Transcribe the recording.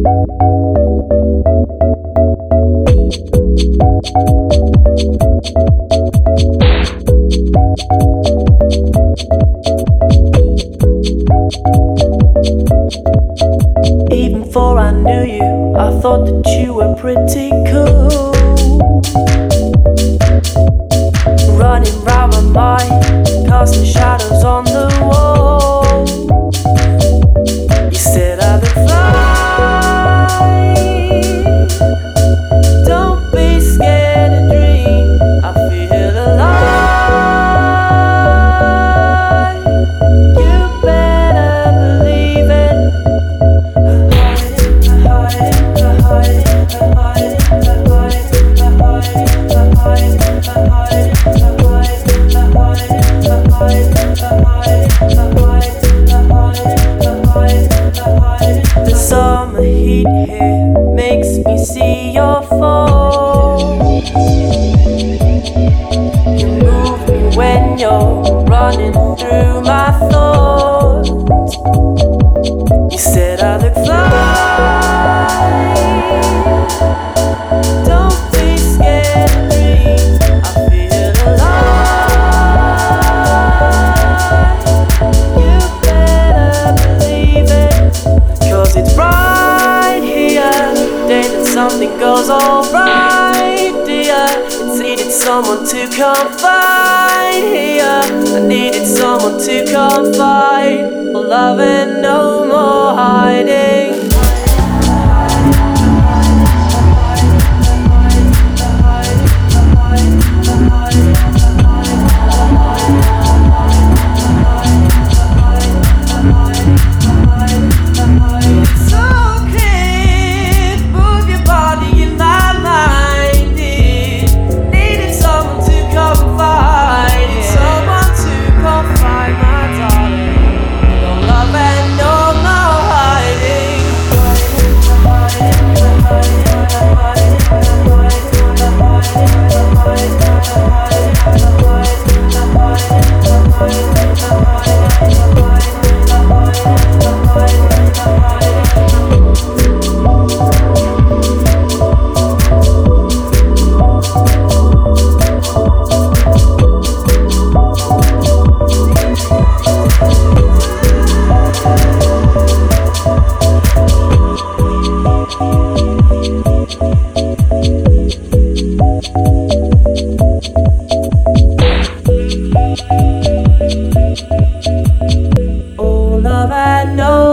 Even before I knew you, I thought that you were pretty cool. Your. You when you're running through my thoughts. You said I look something goes alright, dear. It's needed someone to confide here. I needed someone to confide. Love and no more hiding. I know